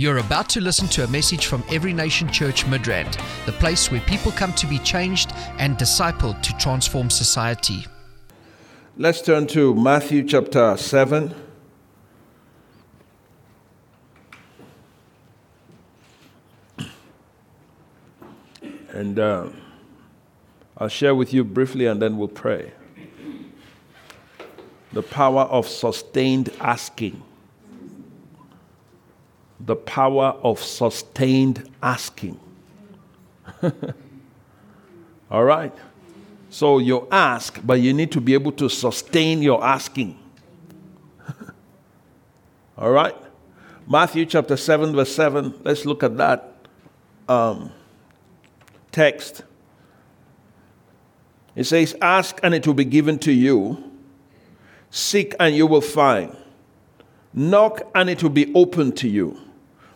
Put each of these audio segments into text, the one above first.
You're about to listen to a message from Every Nation Church Midrand, the place where people come to be changed and discipled to transform society. Let's turn to Matthew chapter 7. And uh, I'll share with you briefly and then we'll pray. The power of sustained asking. The power of sustained asking. All right. So you ask, but you need to be able to sustain your asking. All right? Matthew chapter 7, verse 7. Let's look at that um, text. It says, Ask and it will be given to you, seek and you will find, knock and it will be opened to you.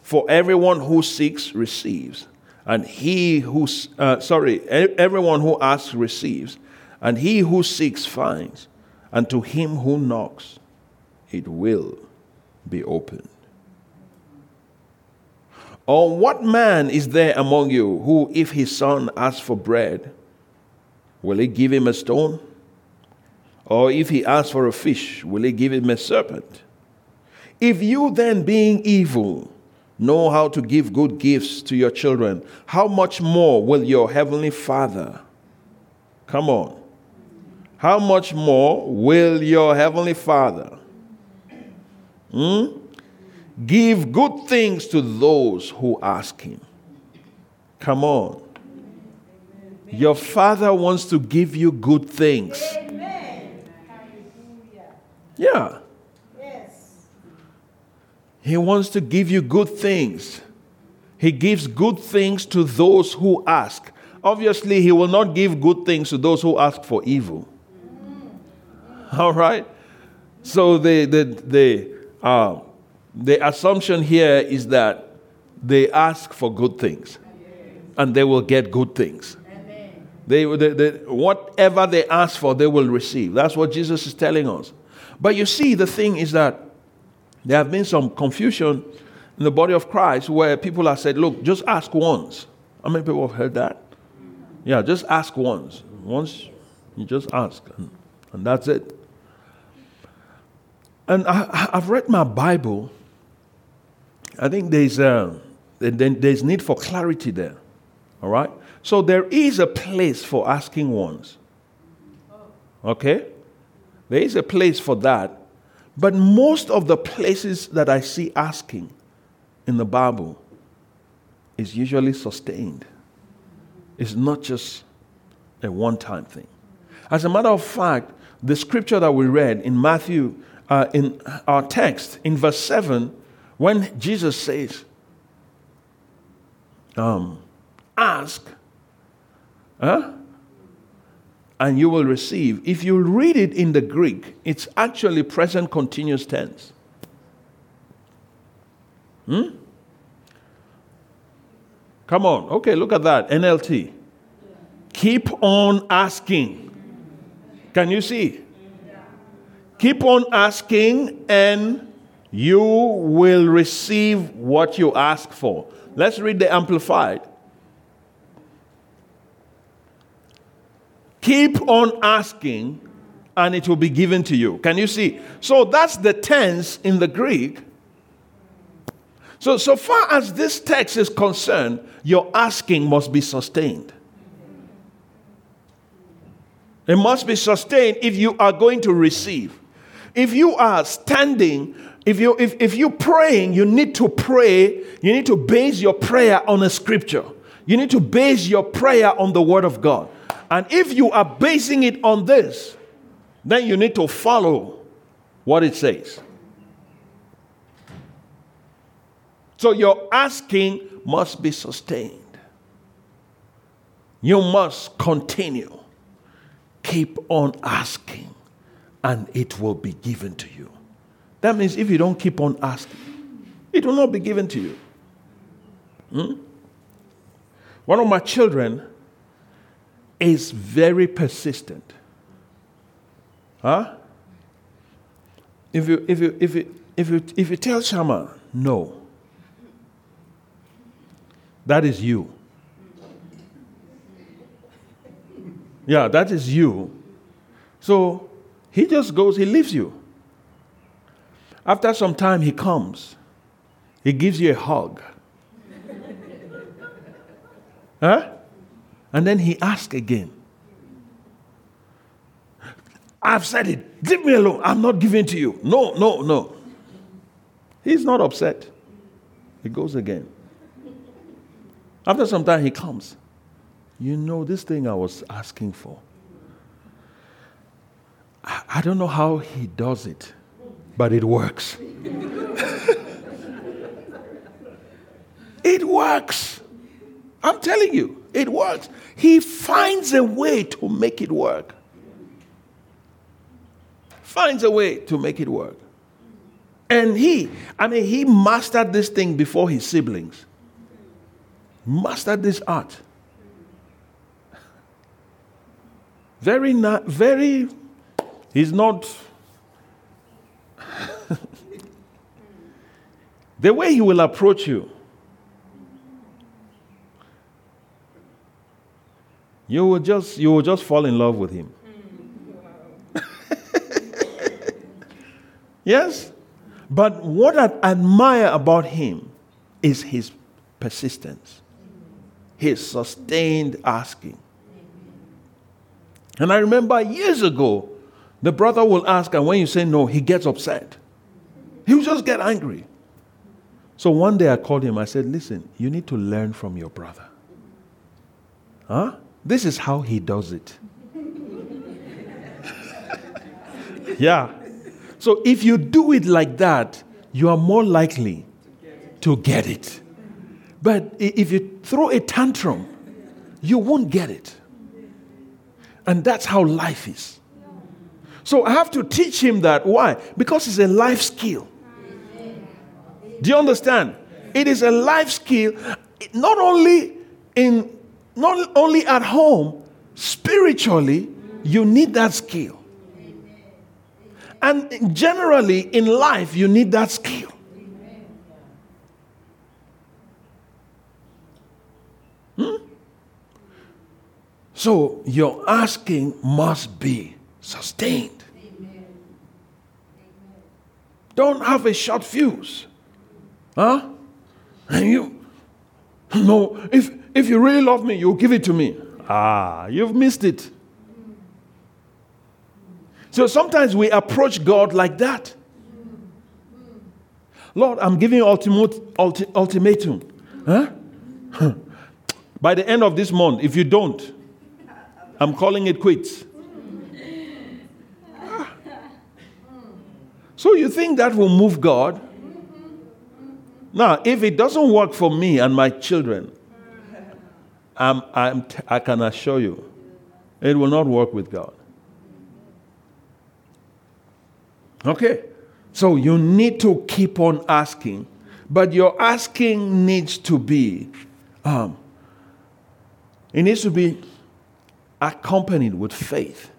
For everyone who seeks receives and he who, uh, sorry, everyone who asks receives, and he who seeks finds, and to him who knocks, it will be opened. Or what man is there among you who, if his son asks for bread, will he give him a stone? Or if he asks for a fish, will he give him a serpent? If you then, being evil, know how to give good gifts to your children, how much more will your heavenly Father? Come on. How much more will your heavenly Father hmm, give good things to those who ask him? Come on. Your Father wants to give you good things. Yeah. He wants to give you good things. He gives good things to those who ask. Obviously, He will not give good things to those who ask for evil. All right? So, the, the, the, uh, the assumption here is that they ask for good things and they will get good things. They, they, they, whatever they ask for, they will receive. That's what Jesus is telling us. But you see, the thing is that there have been some confusion in the body of Christ where people have said, look, just ask once. How many people have heard that? Yeah, just ask once. Once you just ask, and, and that's it. And I, have read my Bible. I think there's, uh, there's need for clarity there. All right? So there is a place for asking once. Okay? There is a place for that. But most of the places that I see asking in the Bible is usually sustained. It's not just a one time thing. As a matter of fact, the scripture that we read in Matthew, uh, in our text, in verse 7, when Jesus says, um, Ask, huh? And you will receive. If you read it in the Greek, it's actually present continuous tense. Hmm? Come on. Okay, look at that. NLT. Keep on asking. Can you see? Keep on asking, and you will receive what you ask for. Let's read the Amplified. Keep on asking, and it will be given to you. Can you see? So that's the tense in the Greek. So, so far as this text is concerned, your asking must be sustained. It must be sustained if you are going to receive. If you are standing, if you if, if you're praying, you need to pray, you need to base your prayer on a scripture. You need to base your prayer on the word of God. And if you are basing it on this, then you need to follow what it says. So your asking must be sustained. You must continue. Keep on asking, and it will be given to you. That means if you don't keep on asking, it will not be given to you. Hmm? One of my children is very persistent. Huh? If you, if you, if you, if you, if you tell Shama no, That is you. Yeah, that is you. So he just goes, he leaves you. After some time, he comes. He gives you a hug. huh? And then he asks again. I've said it. Leave me alone. I'm not giving to you. No, no, no. He's not upset. He goes again. After some time, he comes. You know, this thing I was asking for. I, I don't know how he does it, but it works. it works. I'm telling you, it works. He finds a way to make it work. Finds a way to make it work. And he, I mean, he mastered this thing before his siblings. Mastered this art. Very, na- very, he's not. the way he will approach you, you will just, you will just fall in love with him. yes? But what I admire about him is his persistence, his sustained asking. And I remember years ago, the brother will ask, and when you say no, he gets upset. He will just get angry. So one day I called him, I said, Listen, you need to learn from your brother. Huh? This is how he does it. yeah. So if you do it like that, you are more likely to get it. But if you throw a tantrum, you won't get it. And that's how life is. So I have to teach him that. Why? Because it's a life skill. Do you understand? It is a life skill, not only in not only at home, spiritually, you need that skill. And generally in life, you need that skill. Hmm? So your asking must be sustained. Don't have a short fuse. Huh? And you, no, if, if you really love me, you'll give it to me. Ah, you've missed it. So sometimes we approach God like that. Lord, I'm giving you ultimate, ulti, ultimatum. Huh? By the end of this month, if you don't, I'm calling it quits. So you think that will move God? Now, if it doesn't work for me and my children, I'm, I'm t- i can assure you, it will not work with God. Okay? So you need to keep on asking, but your asking needs to be, um, it needs to be accompanied with faith.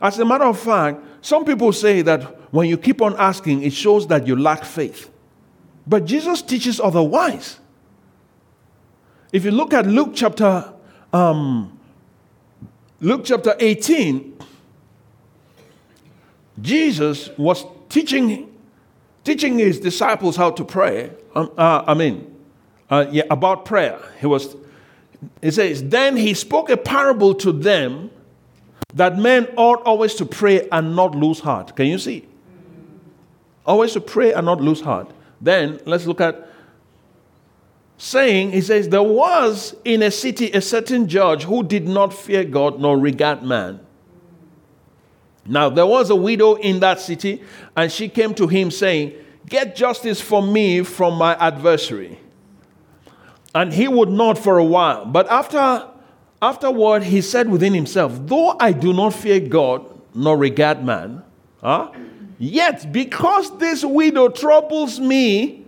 As a matter of fact, some people say that when you keep on asking, it shows that you lack faith. But Jesus teaches otherwise. If you look at Luke chapter um, Luke chapter 18, Jesus was teaching teaching his disciples how to pray. Um, uh, I mean, uh, yeah, about prayer. He was it says, Then he spoke a parable to them that men ought always to pray and not lose heart. Can you see? Always to pray and not lose heart. Then let's look at saying, he says, There was in a city a certain judge who did not fear God nor regard man. Now there was a widow in that city, and she came to him saying, Get justice for me from my adversary. And he would not for a while. But after afterward he said within himself, Though I do not fear God nor regard man, huh, yet because this widow troubles me,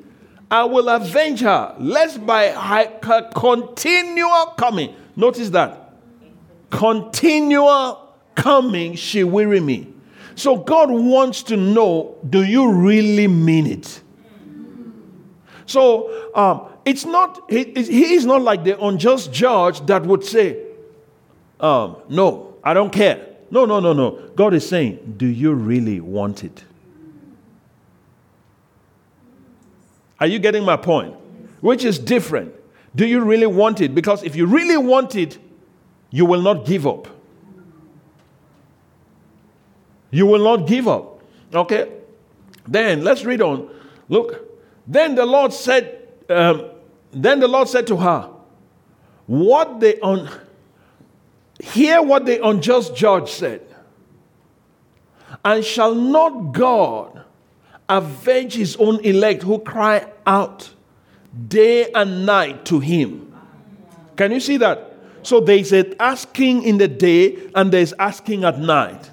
I will avenge her, lest by her continual coming, notice that, continual coming, she weary me. So God wants to know do you really mean it? So um, it's not, he, he is not like the unjust judge that would say, um, No, I don't care. No, no, no, no. God is saying, Do you really want it? Are you getting my point? Which is different. Do you really want it? Because if you really want it, you will not give up. You will not give up. Okay? Then let's read on. Look. Then the Lord said, um, then the Lord said to her, What the un hear what the unjust judge said. And shall not God avenge his own elect who cry out day and night to him? Can you see that? So there's an asking in the day and there's asking at night.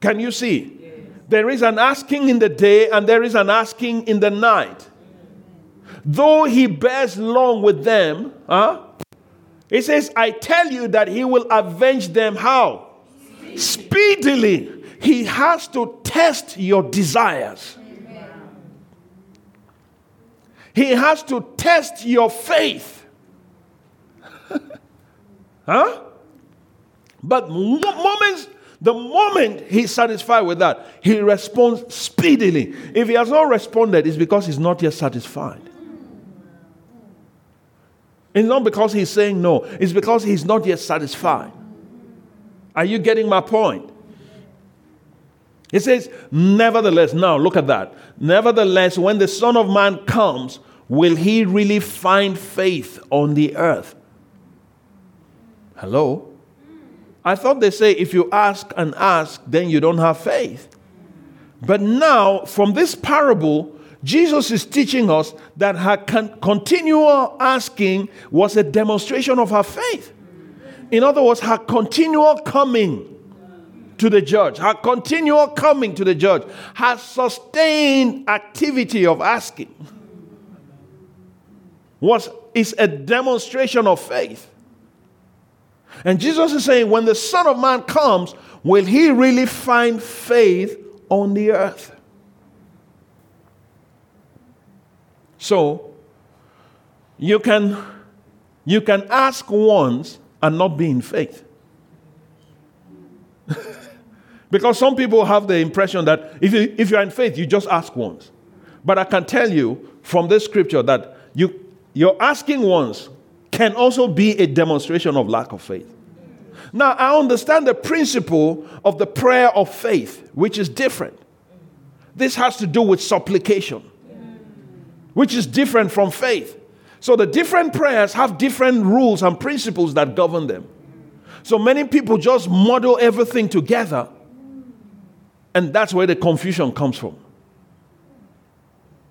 Can you see? There is an asking in the day and there is an asking in the night. Though he bears long with them, huh? He says, I tell you that he will avenge them how? Speedily. He has to test your desires. He has to test your faith. huh? But moments, the moment he's satisfied with that, he responds speedily. If he has not responded, it's because he's not yet satisfied. It's not because he's saying no, it's because he's not yet satisfied. Are you getting my point? It says, Nevertheless, now look at that. Nevertheless, when the Son of Man comes, will he really find faith on the earth? Hello? I thought they say if you ask and ask, then you don't have faith. But now, from this parable, Jesus is teaching us that her con- continual asking was a demonstration of her faith. In other words, her continual coming to the judge, her continual coming to the judge, her sustained activity of asking was is a demonstration of faith. And Jesus is saying, when the Son of Man comes, will he really find faith on the earth? So you can you can ask once and not be in faith. Because some people have the impression that if, you, if you're in faith, you just ask once. But I can tell you from this scripture that you, your asking once can also be a demonstration of lack of faith. Now, I understand the principle of the prayer of faith, which is different. This has to do with supplication which is different from faith. So the different prayers have different rules and principles that govern them. So many people just model everything together, and that's where the confusion comes from.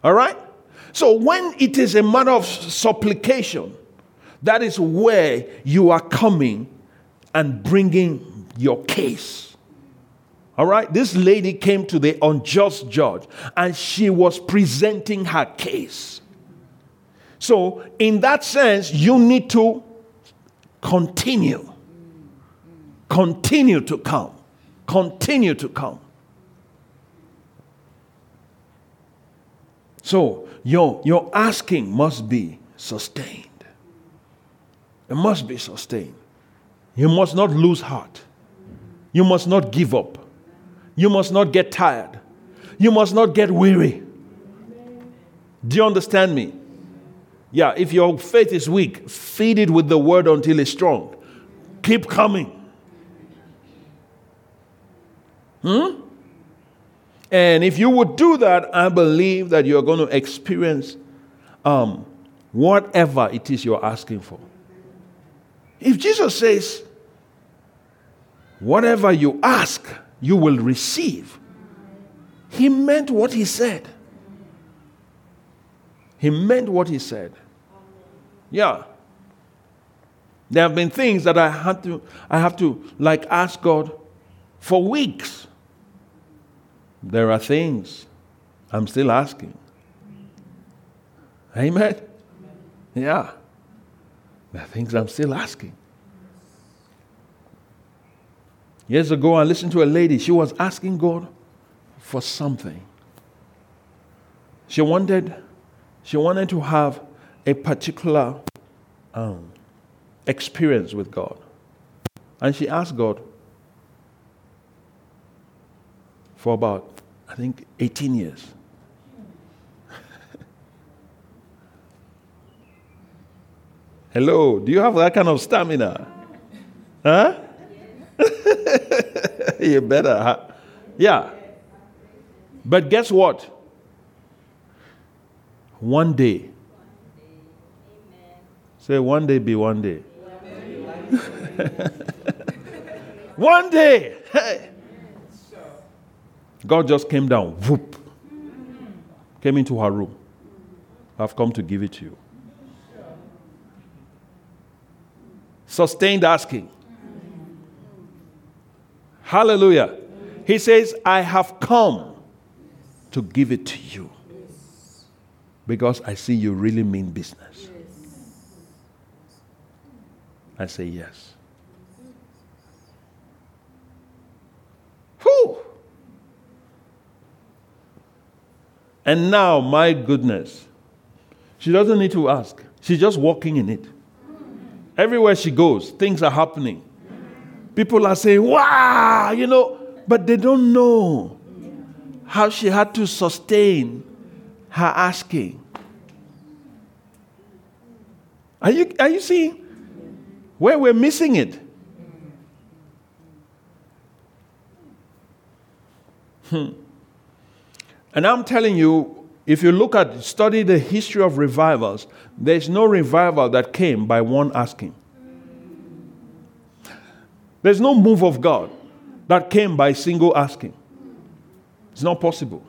All right? So when it is a matter of supplication, that is where you are coming and bringing your case. All right, this lady came to the unjust judge and she was presenting her case. So, in that sense, you need to continue. Continue to come. Continue to come. So, your, your asking must be sustained. It must be sustained. You must not lose heart. You must not give up. You must not get tired. You must not get weary. Do you understand me? Yeah, if your faith is weak, feed it with the word until it's strong. Keep coming. Hmm? And if you would do that, I believe that you're going to experience um, whatever it is you're asking for. If Jesus says, whatever you ask, you will receive. He meant what he said. He meant what he said. Yeah. There have been things that I had to I have to like ask God for weeks. There are things I'm still asking. Amen. Yeah. There are things I'm still asking. Years ago, I listened to a lady. She was asking God for something. She wanted, she wanted to have a particular um, experience with God. And she asked God for about, I think, 18 years. Hello, do you have that kind of stamina? Huh? you better. Huh? Yeah. But guess what? One day. Say, one day be one day. one day. Hey. God just came down, whoop, came into her room. I've come to give it to you. Sustained asking. Hallelujah. He says, I have come to give it to you because I see you really mean business. I say yes. Whew. And now, my goodness, she doesn't need to ask. She's just walking in it. Everywhere she goes, things are happening. People are saying, wow, you know, but they don't know how she had to sustain her asking. Are you, are you seeing where we're missing it? Hmm. And I'm telling you, if you look at, study the history of revivals, there's no revival that came by one asking. There's no move of God that came by single asking. It's not possible.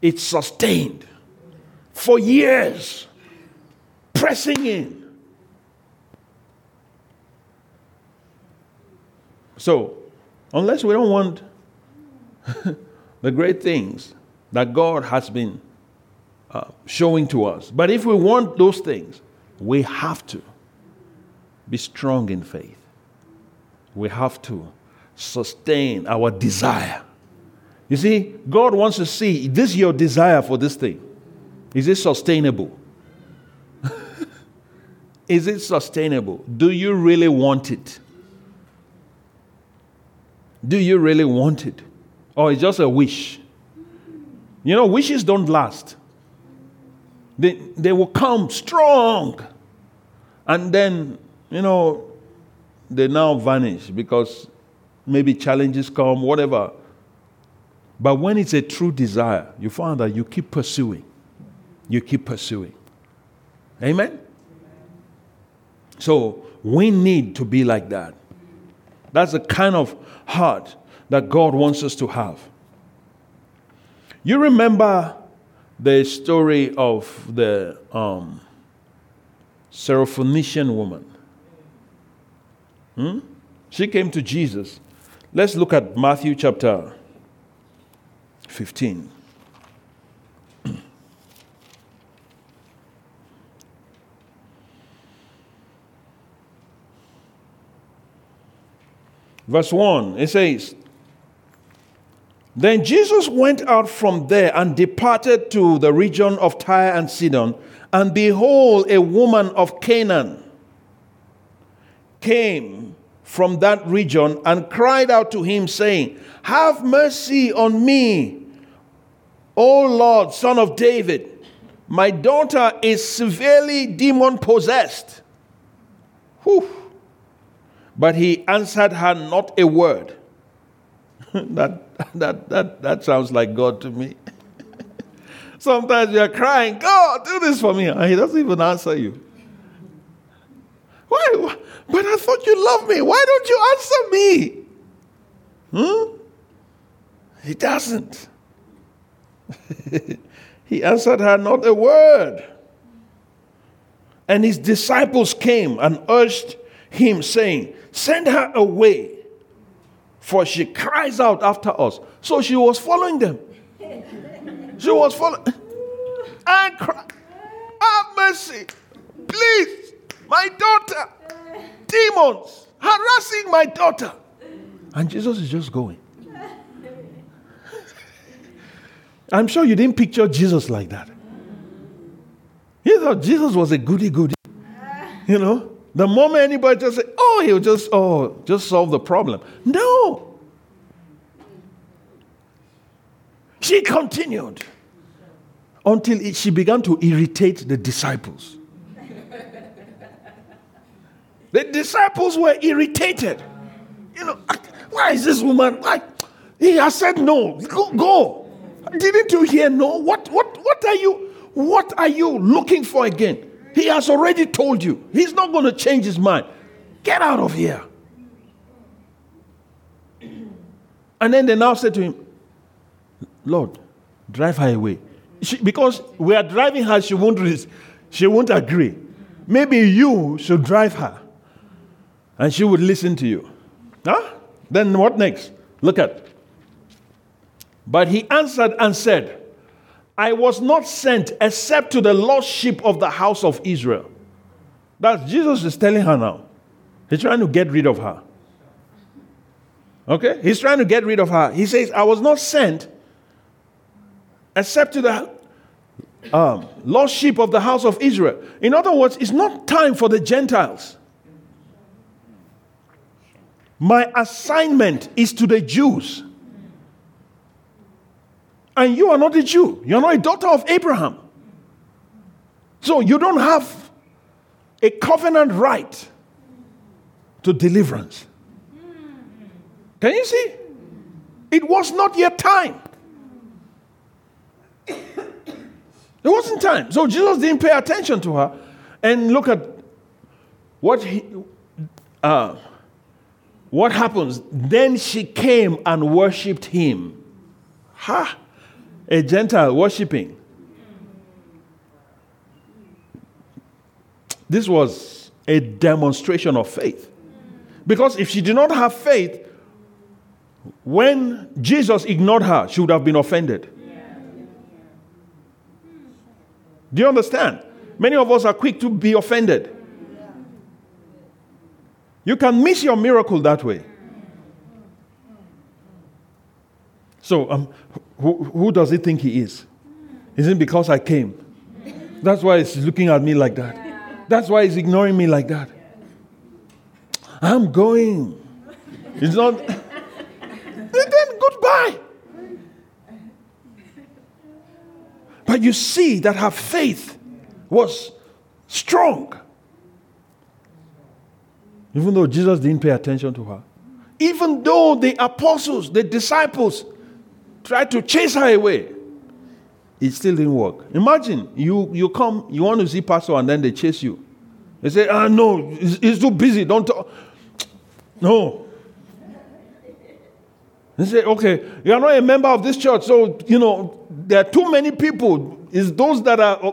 It's sustained for years, pressing in. So, unless we don't want the great things that God has been uh, showing to us, but if we want those things, we have to be strong in faith. We have to sustain our desire. You see, God wants to see this your desire for this thing. Is it sustainable? Is it sustainable? Do you really want it? Do you really want it? Or it's just a wish? You know, wishes don't last. They, they will come strong. And then you know, they now vanish because maybe challenges come, whatever. But when it's a true desire, you find that you keep pursuing. You keep pursuing. Amen? So we need to be like that. That's the kind of heart that God wants us to have. You remember the story of the um, Syrophoenician woman. Hmm? She came to Jesus. Let's look at Matthew chapter 15. Verse 1, it says, Then Jesus went out from there and departed to the region of Tyre and Sidon, and behold, a woman of Canaan came from that region and cried out to him, saying, Have mercy on me, O Lord, son of David. My daughter is severely demon possessed. But he answered her not a word. that, that, that, that sounds like God to me. Sometimes you're crying, God, do this for me. And he doesn't even answer you. Why? But I thought you loved me. Why don't you answer me? Hmm? He doesn't. he answered her not a word. And his disciples came and urged him, saying, Send her away, for she cries out after us. So she was following them. She was following. And cry, Have mercy. Please, my daughter demons harassing my daughter. And Jesus is just going. I'm sure you didn't picture Jesus like that. You thought Jesus was a goody goody. You know, the moment anybody just say, oh, he'll just, oh, just solve the problem. No. She continued until it, she began to irritate the disciples. the disciples were irritated. You know, ah, why is this woman like? He has said no. Go, go. Didn't you hear no? What, what, what are you? What are you looking for again? He has already told you. He's not going to change his mind. Get out of here. And then they now said to him, Lord, drive her away. She, because we are driving her, she won't, she won't agree. Maybe you should drive her and she would listen to you. Huh? Then what next? Look at. But he answered and said, I was not sent except to the lost sheep of the house of Israel. That Jesus is telling her now. He's trying to get rid of her. Okay? He's trying to get rid of her. He says, I was not sent except to the um, lost sheep of the house of Israel. In other words, it's not time for the Gentiles. My assignment is to the Jews. And you are not a Jew. You're not a daughter of Abraham. So you don't have a covenant right to deliverance. Can you see? It was not yet time. It wasn't time. So Jesus didn't pay attention to her. And look at what he, uh, what happens. Then she came and worshipped him. Ha! A Gentile worshiping. This was a demonstration of faith. Because if she did not have faith, when Jesus ignored her, she would have been offended. Do you understand? Many of us are quick to be offended. You can miss your miracle that way. So, um, who, who does he think he is? Is it because I came? That's why he's looking at me like that. That's why he's ignoring me like that. I'm going. It's not. then goodbye. But you see that her faith was strong. Even though Jesus didn't pay attention to her. Even though the apostles, the disciples, tried to chase her away. It still didn't work. Imagine you, you come, you want to see pastor, and then they chase you. They say, ah, no, he's, too busy. Don't talk. No. They say, okay, you are not a member of this church, so, you know, there are too many people. It's those that are uh,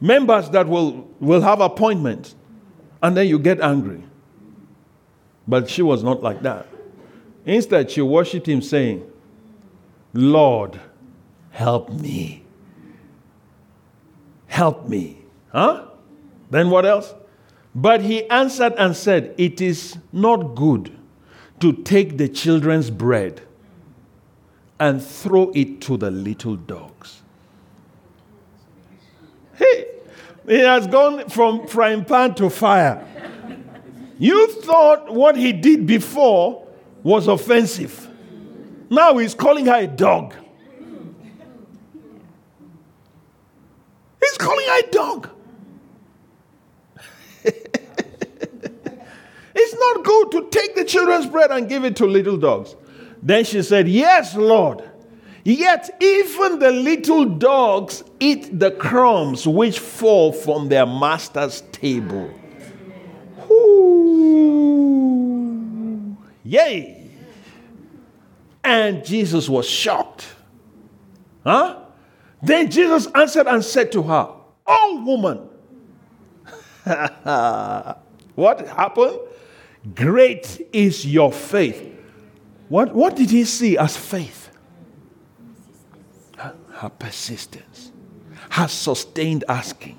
members that will, will have appointments. And then you get angry. But she was not like that. Instead, she worshiped him, saying, Lord, help me. Help me. Huh? Then what else? But he answered and said, It is not good to take the children's bread and throw it to the little dogs. Hey, he has gone from frying pan to fire. You thought what he did before was offensive. Now he's calling her a dog. He's calling her a dog. it's not good to take the children's bread and give it to little dogs. Then she said, Yes, Lord. Yet even the little dogs eat the crumbs which fall from their master's table. Ooh. Yay! And Jesus was shocked. Huh? Then Jesus answered and said to her, Oh, woman, what happened? Great is your faith. What, what did he see as faith? Her, her persistence, her sustained asking,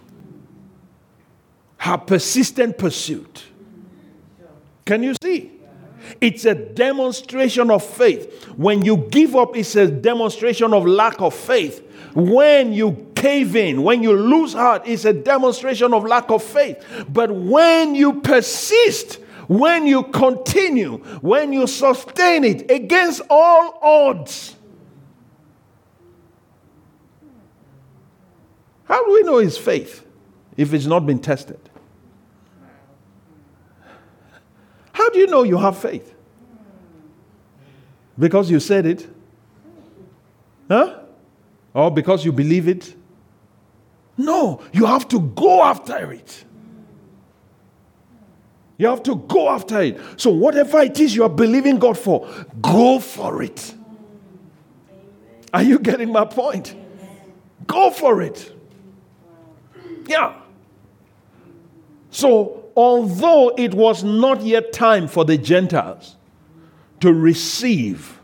her persistent pursuit. Can you see? It's a demonstration of faith. When you give up, it's a demonstration of lack of faith. When you cave in, when you lose heart, it's a demonstration of lack of faith. But when you persist, when you continue, when you sustain it against all odds, how do we know it's faith if it's not been tested? How do you know you have faith? Because you said it? Huh? Or because you believe it? No, you have to go after it. You have to go after it. So, whatever it is you are believing God for, go for it. Are you getting my point? Go for it. Yeah. So, although it was not yet time for the Gentiles to receive,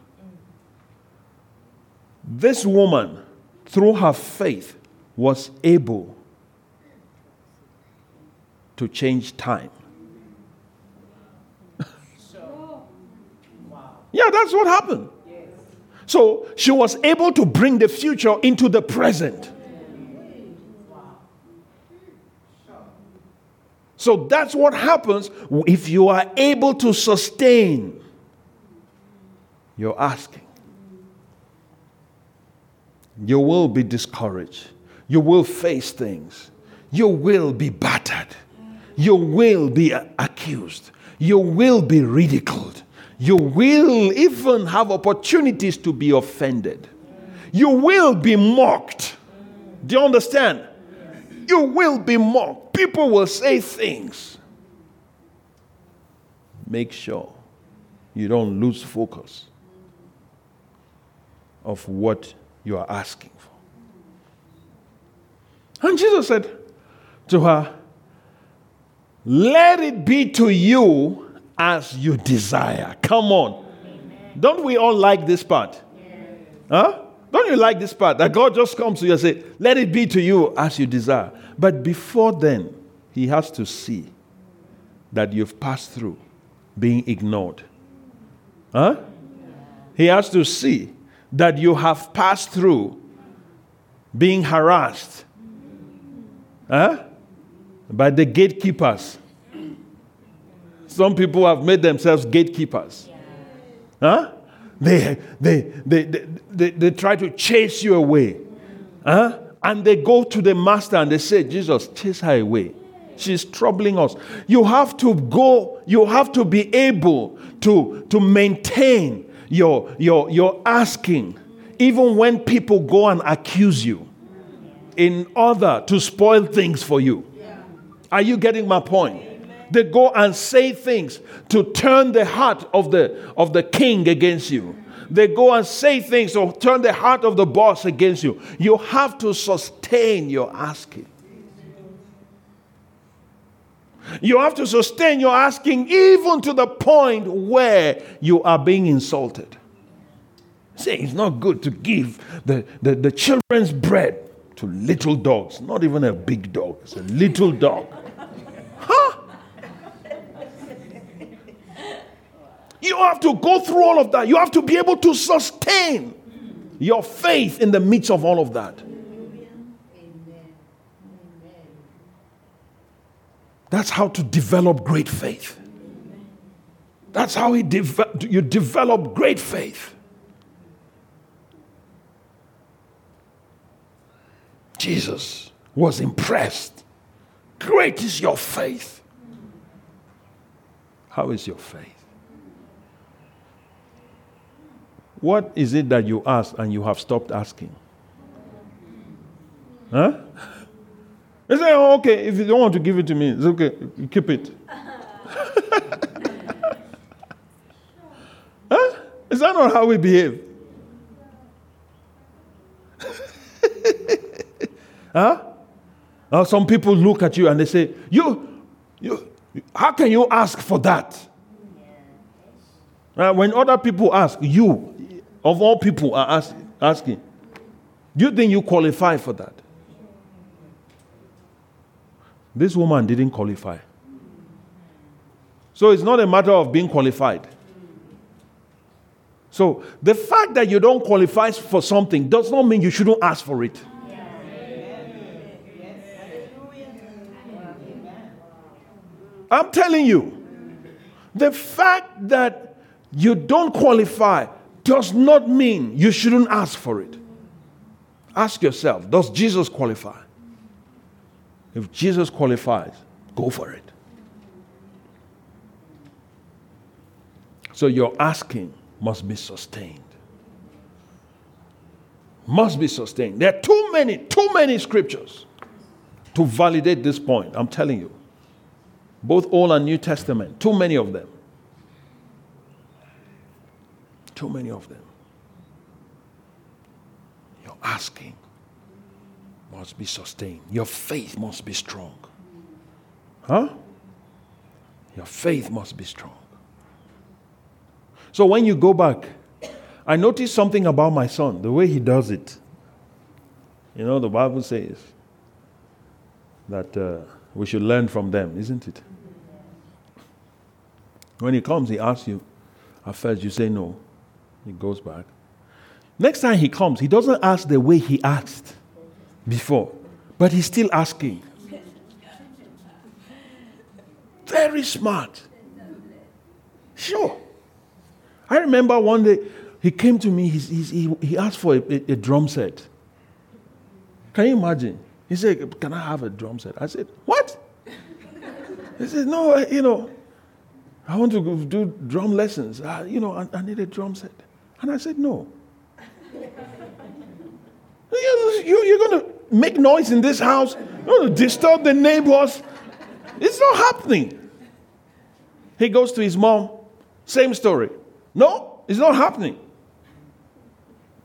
this woman, through her faith, was able to change time. yeah, that's what happened. So she was able to bring the future into the present. So that's what happens if you are able to sustain your asking. You will be discouraged. You will face things. You will be battered. You will be accused. You will be ridiculed. You will even have opportunities to be offended. You will be mocked. Do you understand? You will be mocked. People will say things. Make sure you don't lose focus of what you are asking for. And Jesus said to her, Let it be to you as you desire. Come on. Amen. Don't we all like this part? Yes. Huh? Don't you like this part? That God just comes to you and say, Let it be to you as you desire. But before then, He has to see that you've passed through being ignored. Huh? He has to see that you have passed through being harassed huh? by the gatekeepers. Some people have made themselves gatekeepers. Huh? They, they, they, they, they, they try to chase you away. Huh? And they go to the master and they say, Jesus, chase her away. She's troubling us. You have to go, you have to be able to, to maintain your, your, your asking, even when people go and accuse you, in order to spoil things for you. Are you getting my point? They go and say things to turn the heart of the, of the king against you. They go and say things or turn the heart of the boss against you. You have to sustain your asking. You have to sustain your asking even to the point where you are being insulted. Say it's not good to give the, the, the children's bread to little dogs, not even a big dog, it's a little dog. You have to go through all of that. You have to be able to sustain your faith in the midst of all of that. That's how to develop great faith. That's how you develop great faith. Jesus was impressed. Great is your faith. How is your faith? What is it that you ask and you have stopped asking? Huh? They say, oh, okay, if you don't want to give it to me, it's okay, you keep it. huh? Is that not how we behave? huh? Now some people look at you and they say, you, you, how can you ask for that? Uh, when other people ask, you, of all people, are ask, asking, do you think you qualify for that? This woman didn't qualify. So it's not a matter of being qualified. So the fact that you don't qualify for something does not mean you shouldn't ask for it. I'm telling you, the fact that you don't qualify does not mean you shouldn't ask for it. Ask yourself Does Jesus qualify? If Jesus qualifies, go for it. So your asking must be sustained. Must be sustained. There are too many, too many scriptures to validate this point. I'm telling you. Both Old and New Testament, too many of them. Too many of them. Your asking must be sustained. Your faith must be strong. Huh? Your faith must be strong. So when you go back, I noticed something about my son, the way he does it. You know, the Bible says that uh, we should learn from them, isn't it? When he comes, he asks you. At first, you say no. He goes back. Next time he comes, he doesn't ask the way he asked before, but he's still asking. Very smart. Sure. I remember one day he came to me, he, he asked for a, a, a drum set. Can you imagine? He said, Can I have a drum set? I said, What? He said, No, you know, I want to do drum lessons. Uh, you know, I, I, need a drum set. And I said, no. you, are going to make noise in this house. You're going to disturb the neighbors. It's not happening. He goes to his mom. Same story. No, it's not happening.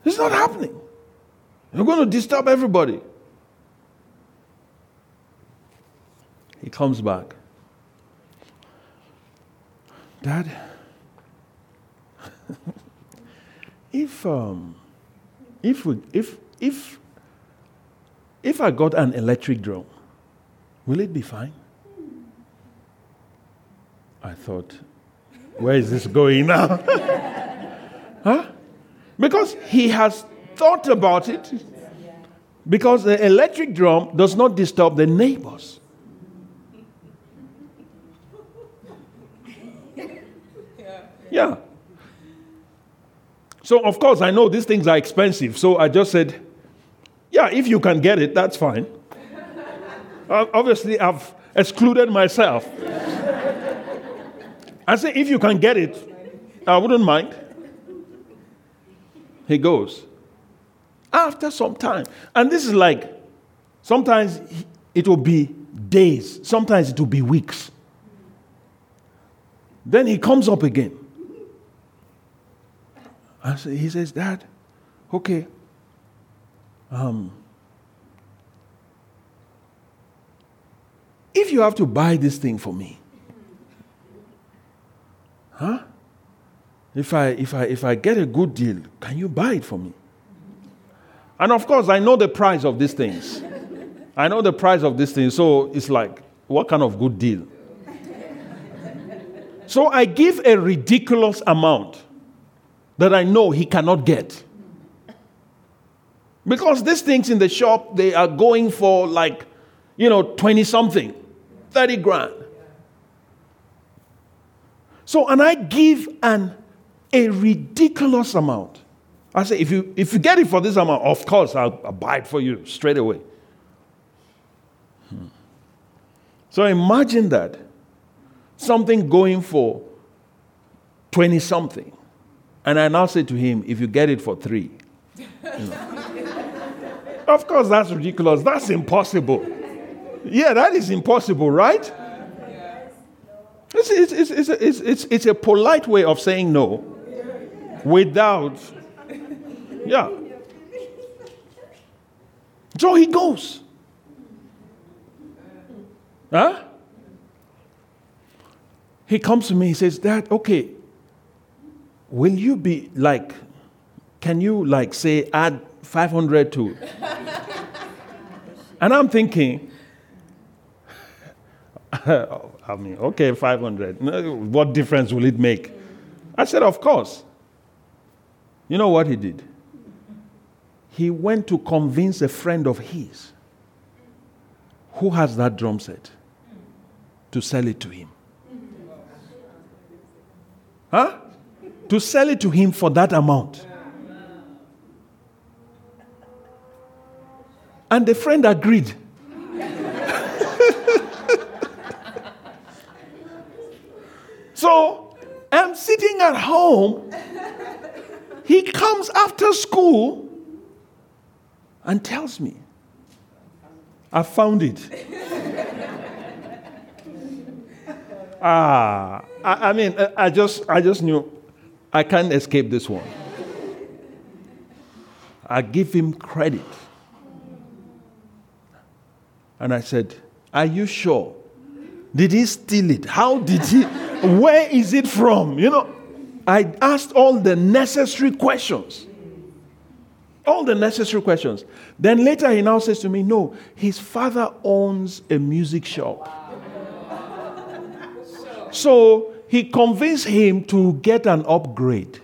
It's not happening. You're going to disturb everybody. He comes back. Dad, if um, if we, if if if I got an electric drum, will it be fine? I thought, where is this going now? huh? Because he has thought about it. Because the electric drum does not disturb the neighbors. Yeah. So, of course, I know these things are expensive. So I just said, yeah, if you can get it, that's fine. Obviously, I've excluded myself. I said, if you can get it, I wouldn't mind. He goes. After some time, and this is like, sometimes it will be days, sometimes it will be weeks. Then he comes up again. I said, he says, Dad, okay. Um, if you have to buy this thing for me, huh? If I, if, I, if I get a good deal, can you buy it for me? And of course, I know the price of these things. I know the price of these things, so it's like, what kind of good deal? so I give a ridiculous amount that I know he cannot get. Because these things in the shop, they are going for like, you know, 20 something, 30 grand. So, and I give an a ridiculous amount. I say, if you if you get it for this amount, of course I'll, I'll buy it for you straight away. Hmm. So imagine that something going for 20 something. And I now say to him, if you get it for three. You know. of course, that's ridiculous. That's impossible. Yeah, that is impossible, right? It's, it's, it's, it's, it's, it's a polite way of saying no without, yeah. So he goes. Huh? He comes to me, he says, Dad, okay, will you be like, can you like say add 500 to? and I'm thinking, I mean, okay, 500. What difference will it make? I said, of course. You know what he did? He went to convince a friend of his who has that drum set to sell it to him. Mm-hmm. Huh? To sell it to him for that amount. And the friend agreed. so I'm sitting at home. He comes after school and tells me, I found it. ah, I, I, mean, I just, I just knew I can't escape this one. I give him credit. And I said, Are you sure? Did he steal it? How did he? Where is it from? You know, I asked all the necessary questions. All the necessary questions. Then later he now says to me, No, his father owns a music shop. So he convinced him to get an upgrade.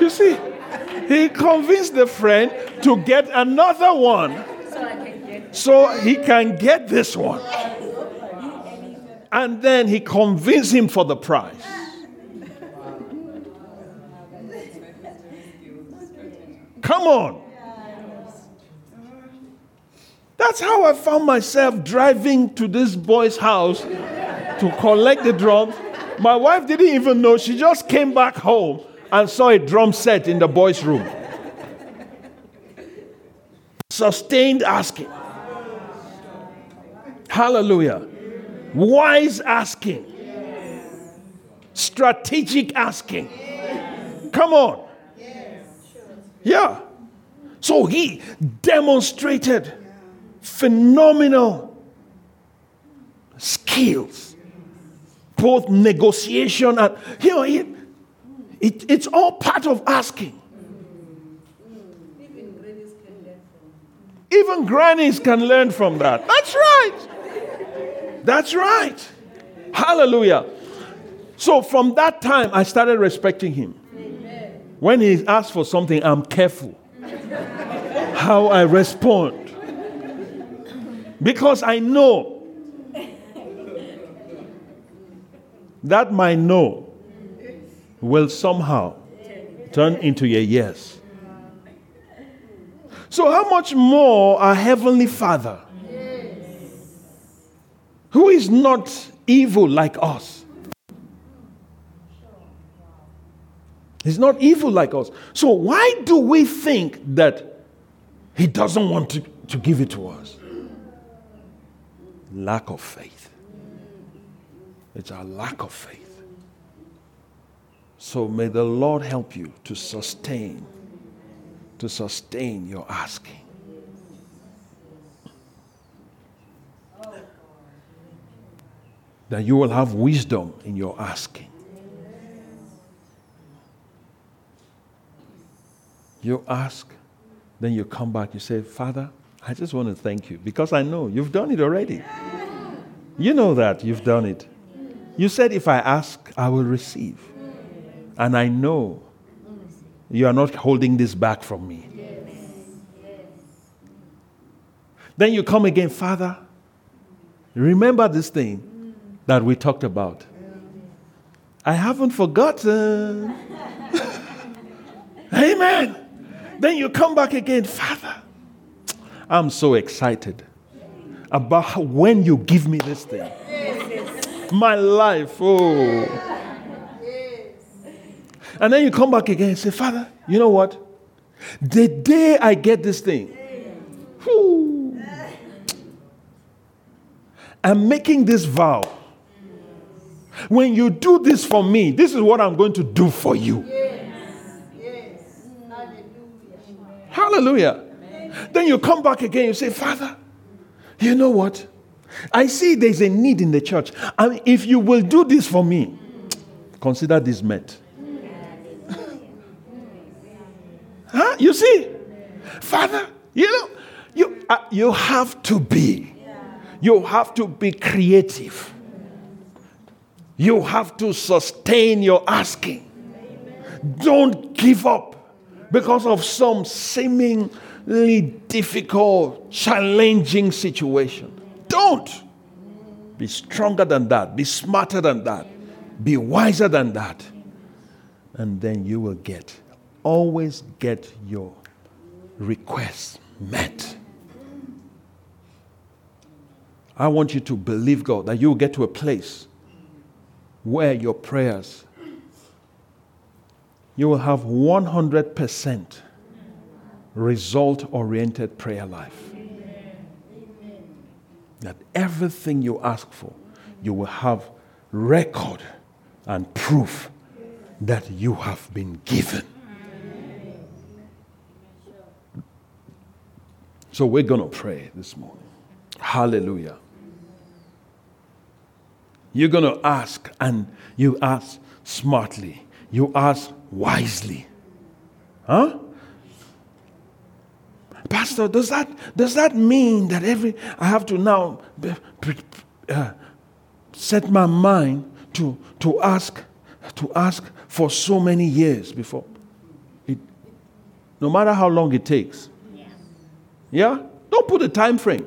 You see, he convinced the friend to get another one so he can get this one. And then he convinced him for the price. Come on. That's how I found myself driving to this boy's house to collect the drums. My wife didn't even know. She just came back home and saw a drum set in the boy's room. Sustained asking. Hallelujah. Wise asking. Strategic asking. Come on. Yeah. So he demonstrated phenomenal skills, both negotiation and, you know, it, it, it's all part of asking. Even grannies can learn from that. That's right. That's right. Hallelujah. So from that time, I started respecting him. When he asks for something, I'm careful how I respond. Because I know that my no will somehow turn into a yes. So, how much more our Heavenly Father, who is not evil like us, He's not evil like us. So, why do we think that He doesn't want to, to give it to us? Lack of faith. It's our lack of faith. So, may the Lord help you to sustain, to sustain your asking. That you will have wisdom in your asking You ask, then you come back, you say, Father, I just want to thank you because I know you've done it already. You know that you've done it. You said, if I ask, I will receive. And I know you are not holding this back from me. Then you come again, Father, remember this thing that we talked about. I haven't forgotten. Amen. Then you come back again, Father. I'm so excited about when you give me this thing. My life, oh. And then you come back again and say, Father, you know what? The day I get this thing, whew, I'm making this vow. When you do this for me, this is what I'm going to do for you. Hallelujah. Then you come back again, you say, Father, you know what? I see there's a need in the church. And if you will do this for me, consider this met. huh? You see? Father, you know, you, uh, you have to be. You have to be creative. You have to sustain your asking. Don't give up because of some seemingly difficult, challenging situation. Don't. Be stronger than that. Be smarter than that. Be wiser than that. And then you will get, always get your requests met. I want you to believe God that you will get to a place where your prayers, you will have 100% result oriented prayer life. That everything you ask for, you will have record and proof that you have been given. So we're going to pray this morning. Hallelujah. You're going to ask, and you ask smartly, you ask wisely. Huh? Pastor, does that, does that mean that every I have to now uh, set my mind to, to ask to ask for so many years before? It, no matter how long it takes. Yeah? Don't put a time frame.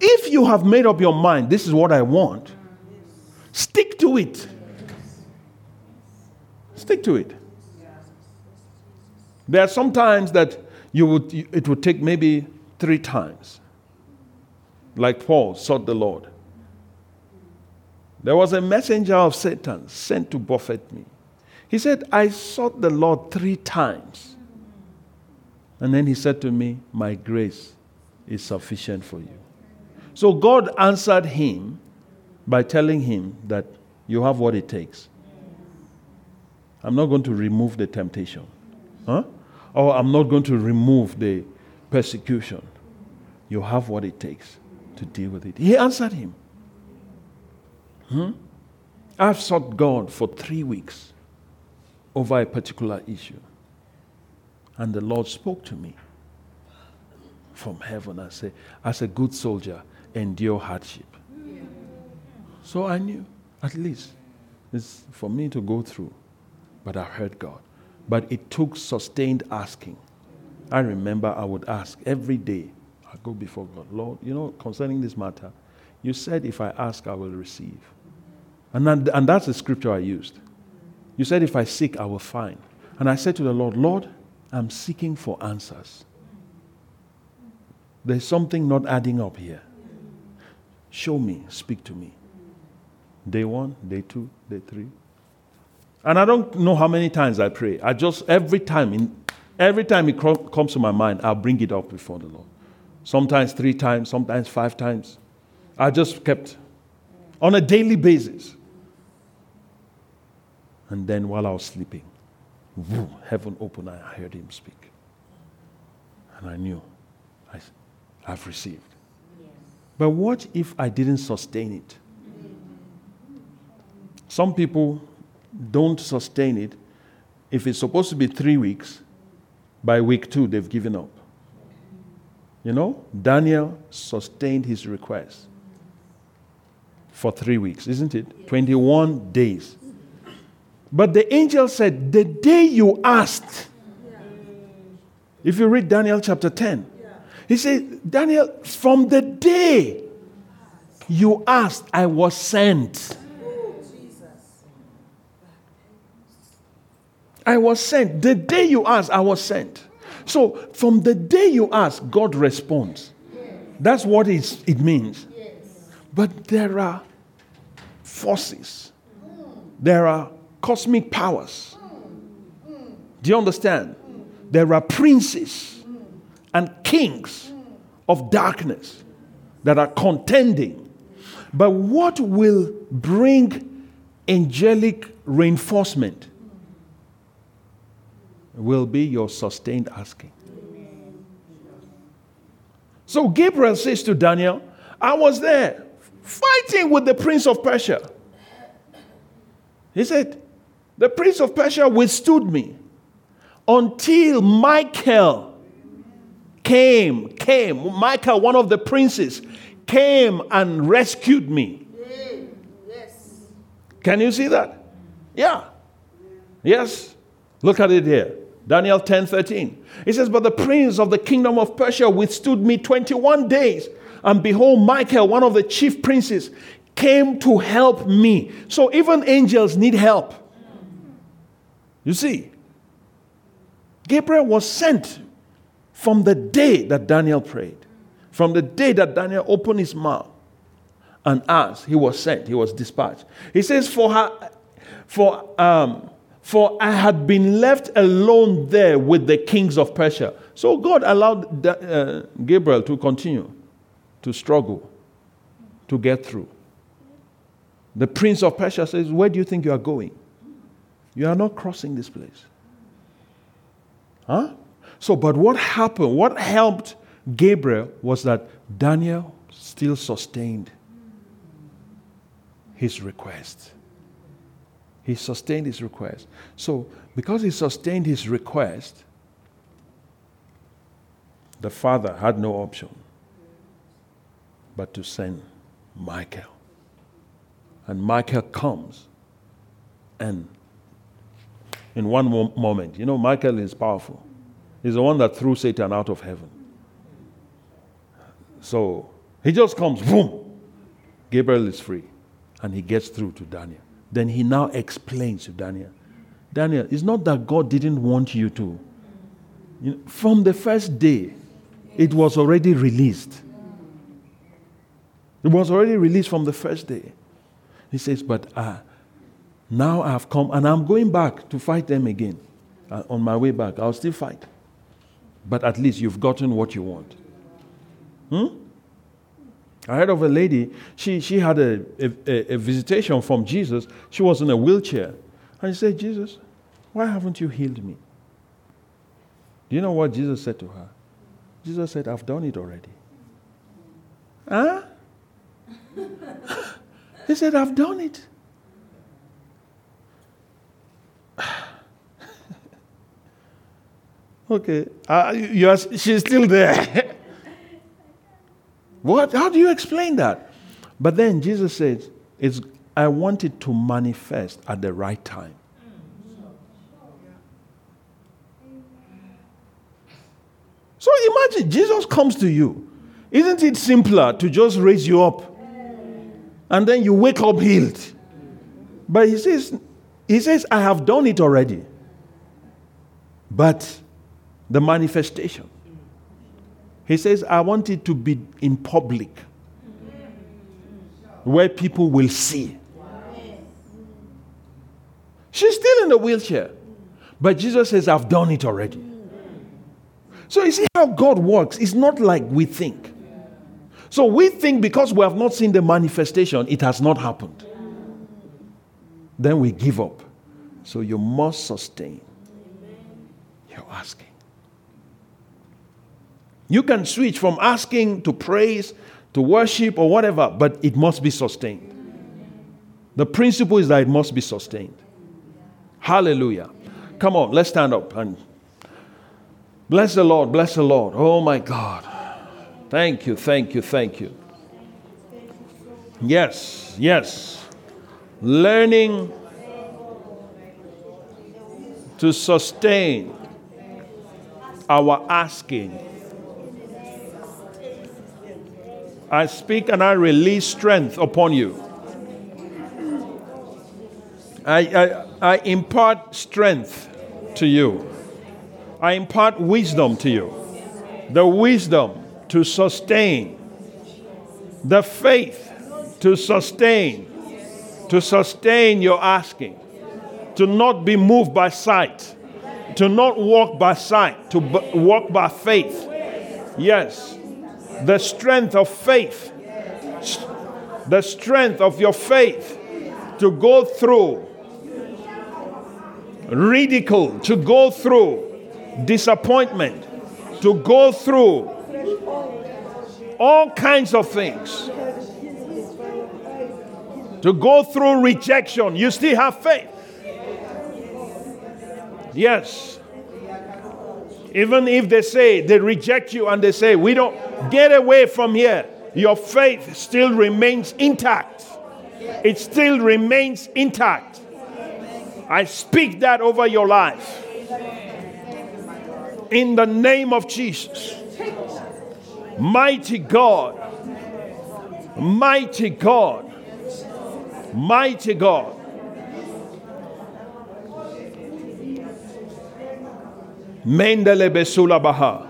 If you have made up your mind, this is what I want, stick to it. Stick to it. There are some times that you would, it would take maybe three times. Like Paul sought the Lord. There was a messenger of Satan sent to buffet me. He said, I sought the Lord three times. And then he said to me, My grace is sufficient for you. So God answered him by telling him that you have what it takes. I'm not going to remove the temptation. Huh? Or I'm not going to remove the persecution. You have what it takes to deal with it. He answered him. Hmm? I've sought God for three weeks over a particular issue. And the Lord spoke to me from heaven and said, As a good soldier, endure hardship. So I knew, at least, it's for me to go through. But I heard God. But it took sustained asking. I remember I would ask every day. I go before God, Lord, you know, concerning this matter, you said if I ask, I will receive. And, that, and that's the scripture I used. You said if I seek, I will find. And I said to the Lord, Lord, I'm seeking for answers. There's something not adding up here. Show me, speak to me. Day one, day two, day three. And I don't know how many times I pray. I just, every time, in, every time it comes to my mind, I'll bring it up before the Lord. Sometimes three times, sometimes five times. I just kept on a daily basis. And then while I was sleeping, heaven opened and I heard him speak. And I knew I, I've received. But what if I didn't sustain it? Some people don't sustain it. If it's supposed to be three weeks, by week two, they've given up. You know, Daniel sustained his request for three weeks, isn't it? 21 days. But the angel said, The day you asked, if you read Daniel chapter 10, he said, Daniel, from the day you asked, I was sent. I was sent. The day you asked, I was sent. So from the day you ask, God responds. That's what it means. But there are forces, there are cosmic powers. Do you understand? There are princes and kings of darkness that are contending. But what will bring angelic reinforcement will be your sustained asking. So Gabriel says to Daniel, I was there fighting with the prince of Persia. He said, The prince of Persia withstood me until Michael came, came. Michael, one of the princes, came and rescued me. Can you see that? Yeah. Yes? Look at it here. Daniel 10 13. It says, But the prince of the kingdom of Persia withstood me 21 days. And behold, Michael, one of the chief princes, came to help me. So even angels need help. You see, Gabriel was sent from the day that Daniel prayed, from the day that Daniel opened his mouth and asked, he was sent, he was dispatched. He says, For her, for um, for I had been left alone there with the kings of Persia. So God allowed uh, Gabriel to continue to struggle, to get through. The prince of Persia says, Where do you think you are going? You are not crossing this place. Huh? So, but what happened, what helped Gabriel was that Daniel still sustained his request. He sustained his request. So, because he sustained his request, the father had no option but to send Michael. And Michael comes and in one moment, you know, Michael is powerful. He's the one that threw Satan out of heaven. So he just comes, boom. Gabriel is free. And he gets through to Daniel. Then he now explains to Daniel Daniel, it's not that God didn't want you to. You know, from the first day, it was already released. It was already released from the first day. He says, But uh, now I've come and I'm going back to fight them again. Uh, on my way back, I'll still fight. But at least you've gotten what you want. Hmm? I heard of a lady, she, she had a, a, a, visitation from Jesus. She was in a wheelchair. And she said, Jesus, why haven't you healed me? Do you know what Jesus said to her? Jesus said, I've done it already. Huh? he said, I've done it. okay, uh, you are, she's still there. What? How do you explain that? But then Jesus says, it's, I want it to manifest at the right time. So imagine Jesus comes to you. Isn't it simpler to just raise you up and then you wake up healed? But he says, he says, I have done it already. But the manifestation. He says, I want it to be in public where people will see. She's still in the wheelchair. But Jesus says, I've done it already. So you see how God works? It's not like we think. So we think because we have not seen the manifestation, it has not happened. Then we give up. So you must sustain. You're asking. You can switch from asking to praise to worship or whatever, but it must be sustained. The principle is that it must be sustained. Hallelujah. Come on, let's stand up and bless the Lord, bless the Lord. Oh my God. Thank you, thank you, thank you. Yes, yes. Learning to sustain our asking I speak and I release strength upon you. I, I, I impart strength to you. I impart wisdom to you. The wisdom to sustain, the faith to sustain, to sustain your asking, to not be moved by sight, to not walk by sight, to b- walk by faith. Yes, the strength of faith, the strength of your faith to go through ridicule, to go through disappointment, to go through all kinds of things, to go through rejection. You still have faith. Yes. Even if they say they reject you and they say, We don't get away from here, your faith still remains intact. It still remains intact. I speak that over your life. In the name of Jesus. Mighty God. Mighty God. Mighty God. Mendele besula baha.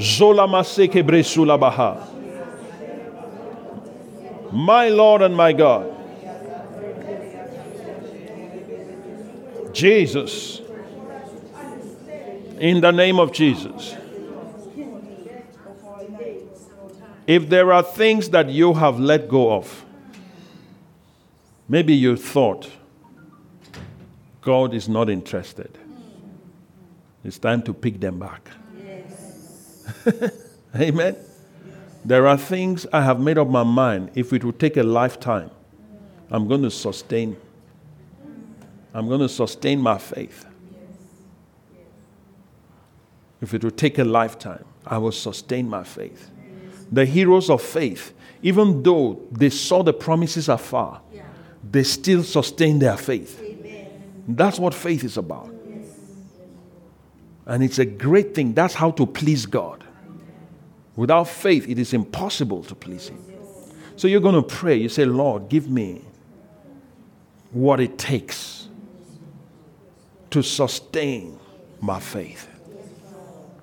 Zola maseke bresula baha. My Lord and my God. Jesus. In the name of Jesus. If there are things that you have let go of, maybe you thought God is not interested. It's time to pick them back. Yes. Amen. There are things I have made up my mind. If it would take a lifetime, I'm going to sustain. I'm going to sustain my faith. If it would take a lifetime, I will sustain my faith. The heroes of faith, even though they saw the promises afar, they still sustain their faith. That's what faith is about. And it's a great thing. That's how to please God. Without faith, it is impossible to please Him. So you're going to pray. You say, Lord, give me what it takes to sustain my faith.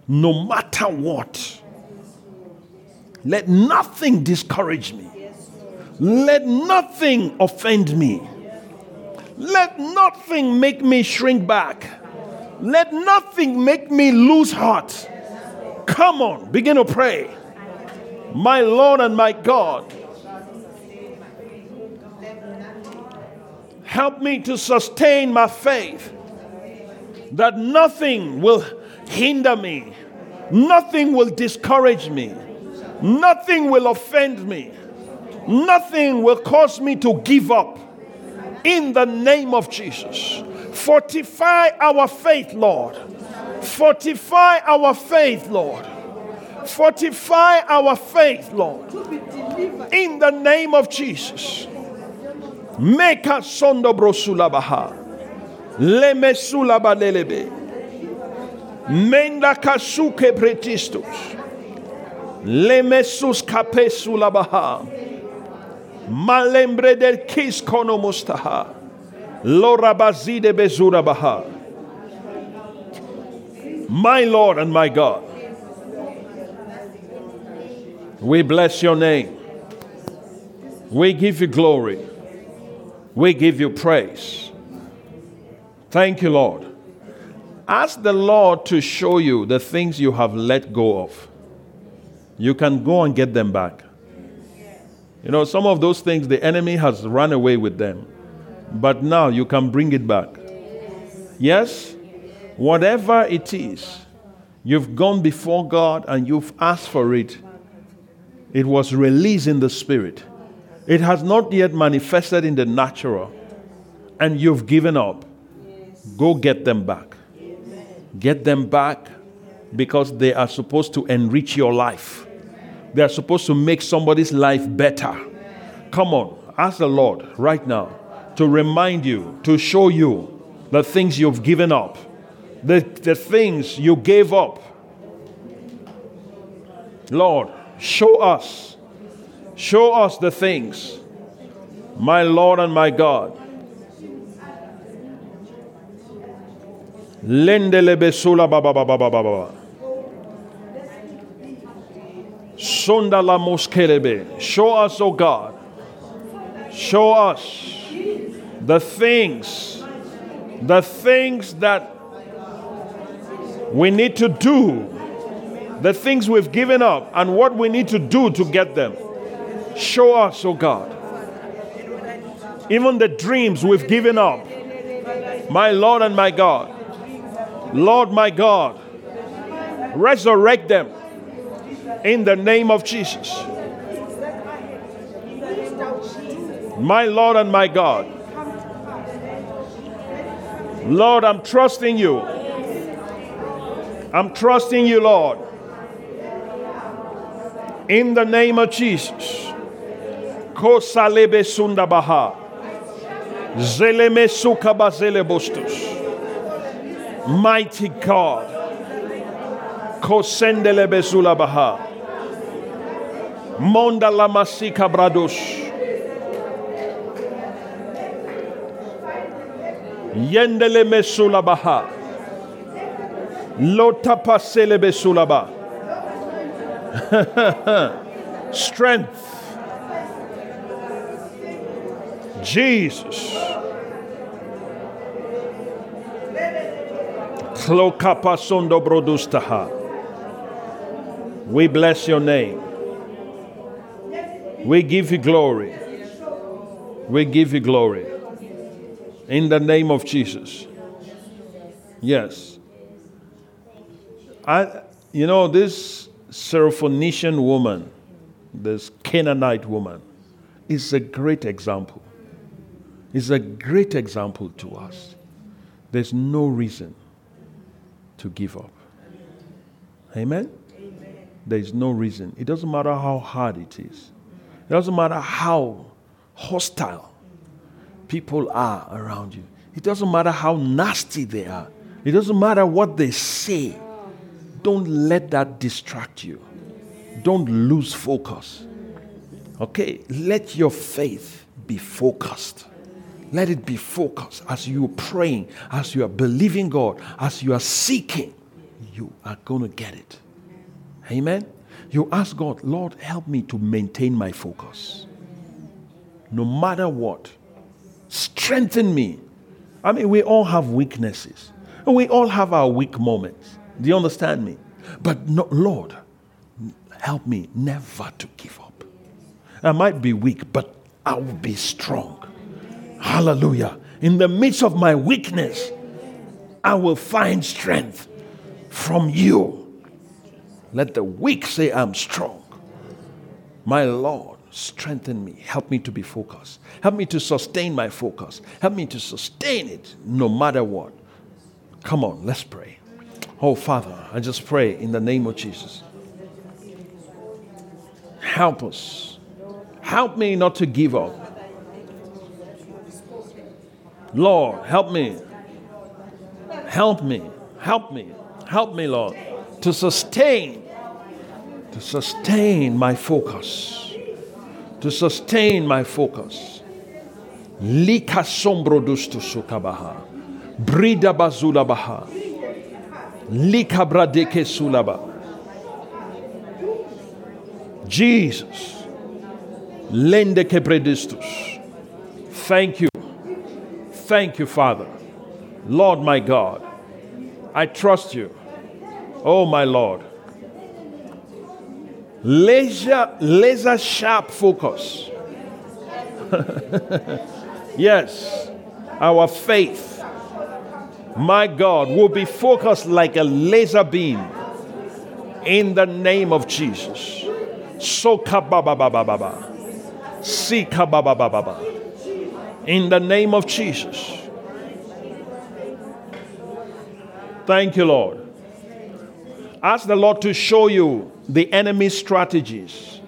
No matter what. Let nothing discourage me. Let nothing offend me. Let nothing make me shrink back. Let nothing make me lose heart. Come on, begin to pray. My Lord and my God, help me to sustain my faith that nothing will hinder me, nothing will discourage me, nothing will offend me, nothing will cause me to give up. In the name of Jesus. Fortify our faith, Lord. Fortify our faith, Lord. Fortify our faith, Lord. In the name of Jesus. Meka sondo brosula baha. Leme sulaba lelebe. Menda kasuke pretistus. Lemesus kapesula baha. Malembre del kis kono mustaha. Lorabazide bezura baha. My Lord and my God. We bless your name. We give you glory. We give you praise. Thank you, Lord. Ask the Lord to show you the things you have let go of. You can go and get them back. You know, some of those things the enemy has run away with them but now you can bring it back. Yes? Whatever it is, you've gone before God and you've asked for it. It was released in the spirit. It has not yet manifested in the natural, and you've given up. Go get them back. Get them back because they are supposed to enrich your life. They are supposed to make somebody's life better. Come on, ask the Lord right now to remind you, to show you the things you've given up, the, the things you gave up. Lord, show us, show us the things, my Lord and my God. La. Show us, O oh God. Show us the things, the things that we need to do, the things we've given up, and what we need to do to get them. Show us, oh God. Even the dreams we've given up, my Lord and my God. Lord, my God, resurrect them in the name of Jesus. My Lord and my God. Lord, I'm trusting you. I'm trusting you, Lord. In the name of Jesus. Kosalebe sundabaha. Zeleme sukabazele bostus. Mighty God. Kosendele besula baha. Monda la masika Yendele mesula baha. Lota pasele besula. Strength. Jesus. We bless your name. We give you glory. We give you glory. In the name of Jesus. Yes. I, you know, this Syrophoenician woman, this Canaanite woman, is a great example. Is a great example to us. There's no reason to give up. Amen? Amen? There is no reason. It doesn't matter how hard it is, it doesn't matter how hostile people are around you, it doesn't matter how nasty they are, it doesn't matter what they say. Don't let that distract you. Don't lose focus. Okay? Let your faith be focused. Let it be focused as you are praying, as you are believing God, as you are seeking. You are going to get it. Amen. You ask God, Lord, help me to maintain my focus. No matter what, strengthen me. I mean, we all have weaknesses, we all have our weak moments. Do you understand me? But no, Lord, help me never to give up. I might be weak, but I will be strong. Hallelujah. In the midst of my weakness, I will find strength from you. Let the weak say, I'm strong. My Lord, strengthen me. Help me to be focused. Help me to sustain my focus. Help me to sustain it no matter what. Come on, let's pray. Oh, Father, I just pray in the name of Jesus. Help us. Help me not to give up. Lord, help me. Help me. Help me. Help me, Lord, to sustain, to sustain my focus. To sustain my focus. Lika sombro dustu sukabaha. Brida bazula baha. Lika bradeke sulaba. Jesus. Lende kebredistus. Thank you. Thank you, Father. Lord my God, I trust you. Oh my Lord. Laser, laser sharp focus. yes, our faith, my God, will be focused like a laser beam in the name of Jesus. So kabababababa. Si kababababa in the name of Jesus. Thank you, Lord. Ask the Lord to show you the enemy's strategies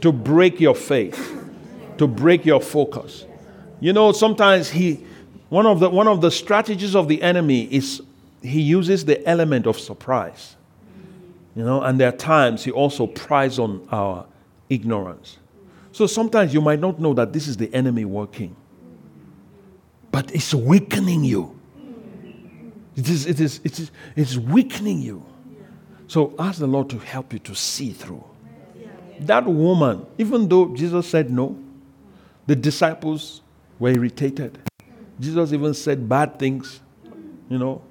to break your faith, to break your focus. You know, sometimes he one of the one of the strategies of the enemy is he uses the element of surprise. You know, and there are times he also prides on our ignorance. So sometimes you might not know that this is the enemy working but it's weakening you. It is, it is, it is, it's weakening you. So ask the Lord to help you to see through. That woman, even though Jesus said no, the disciples were irritated. Jesus even said bad things, you know,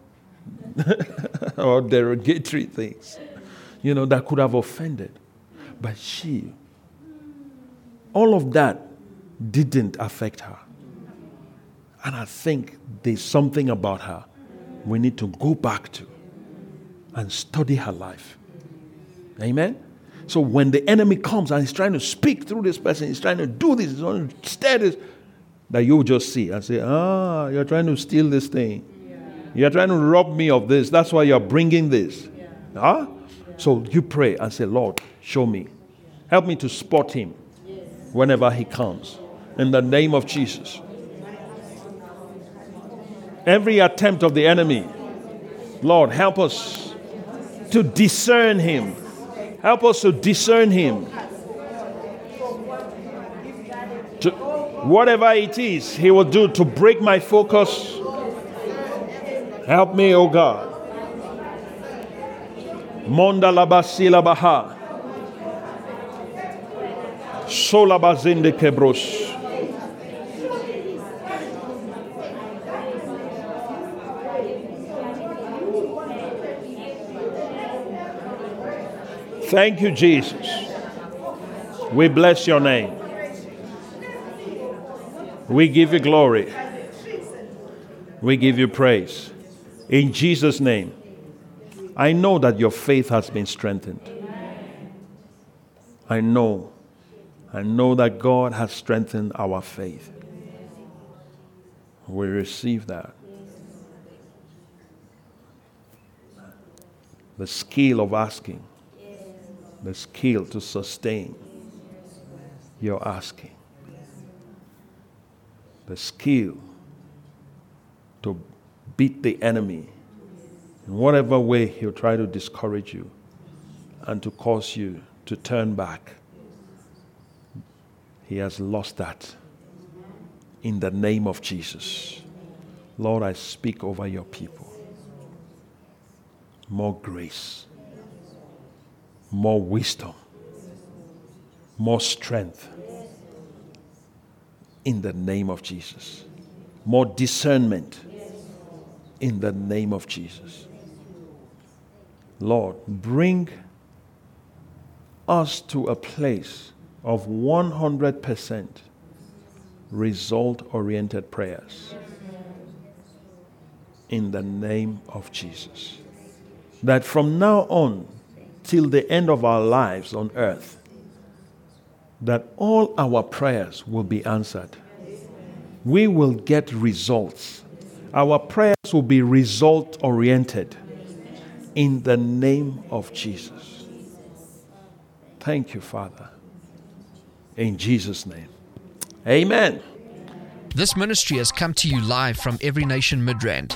or derogatory things, you know, that could have offended. But she, all of that didn't affect her. And I think there's something about her we need to go back to and study her life. Amen? So when the enemy comes and he's trying to speak through this person, he's trying to do this, he's trying to stare this, that you'll just see and say, ah, you're trying to steal this thing. Yeah. You're trying to rob me of this. That's why you're bringing this. Yeah. Huh? So you pray and say, Lord, show me. Help me to spot him yes. whenever he comes. In the name of Jesus. every attempt of the enemy. Lord, help us to discern him. Help us to discern him. To, whatever it is he will do to break my focus, help me, O oh God. Monda labasila baha. Sola bazinde kebros. Thank you, Jesus. We bless your name. We give you glory. We give you praise. In Jesus' name, I know that your faith has been strengthened. I know. I know that God has strengthened our faith. We receive that. The skill of asking the skill to sustain your asking, the skill to beat the enemy in whatever way he'll try to discourage you and to cause you to turn back. He has lost that in the name of Jesus. Lord, I speak over your people. More grace more wisdom, more strength in the name of Jesus, more discernment in the name of Jesus. Lord, bring us to a place of 100% result oriented prayers in the name of Jesus. That from now on, till the end of our lives on earth, that all our prayers will be answered. We will get results. Our prayers will be result oriented in the name of Jesus. Thank you, Father. In Jesus' name. Amen. This ministry has come to you live from Every Nation Midrand.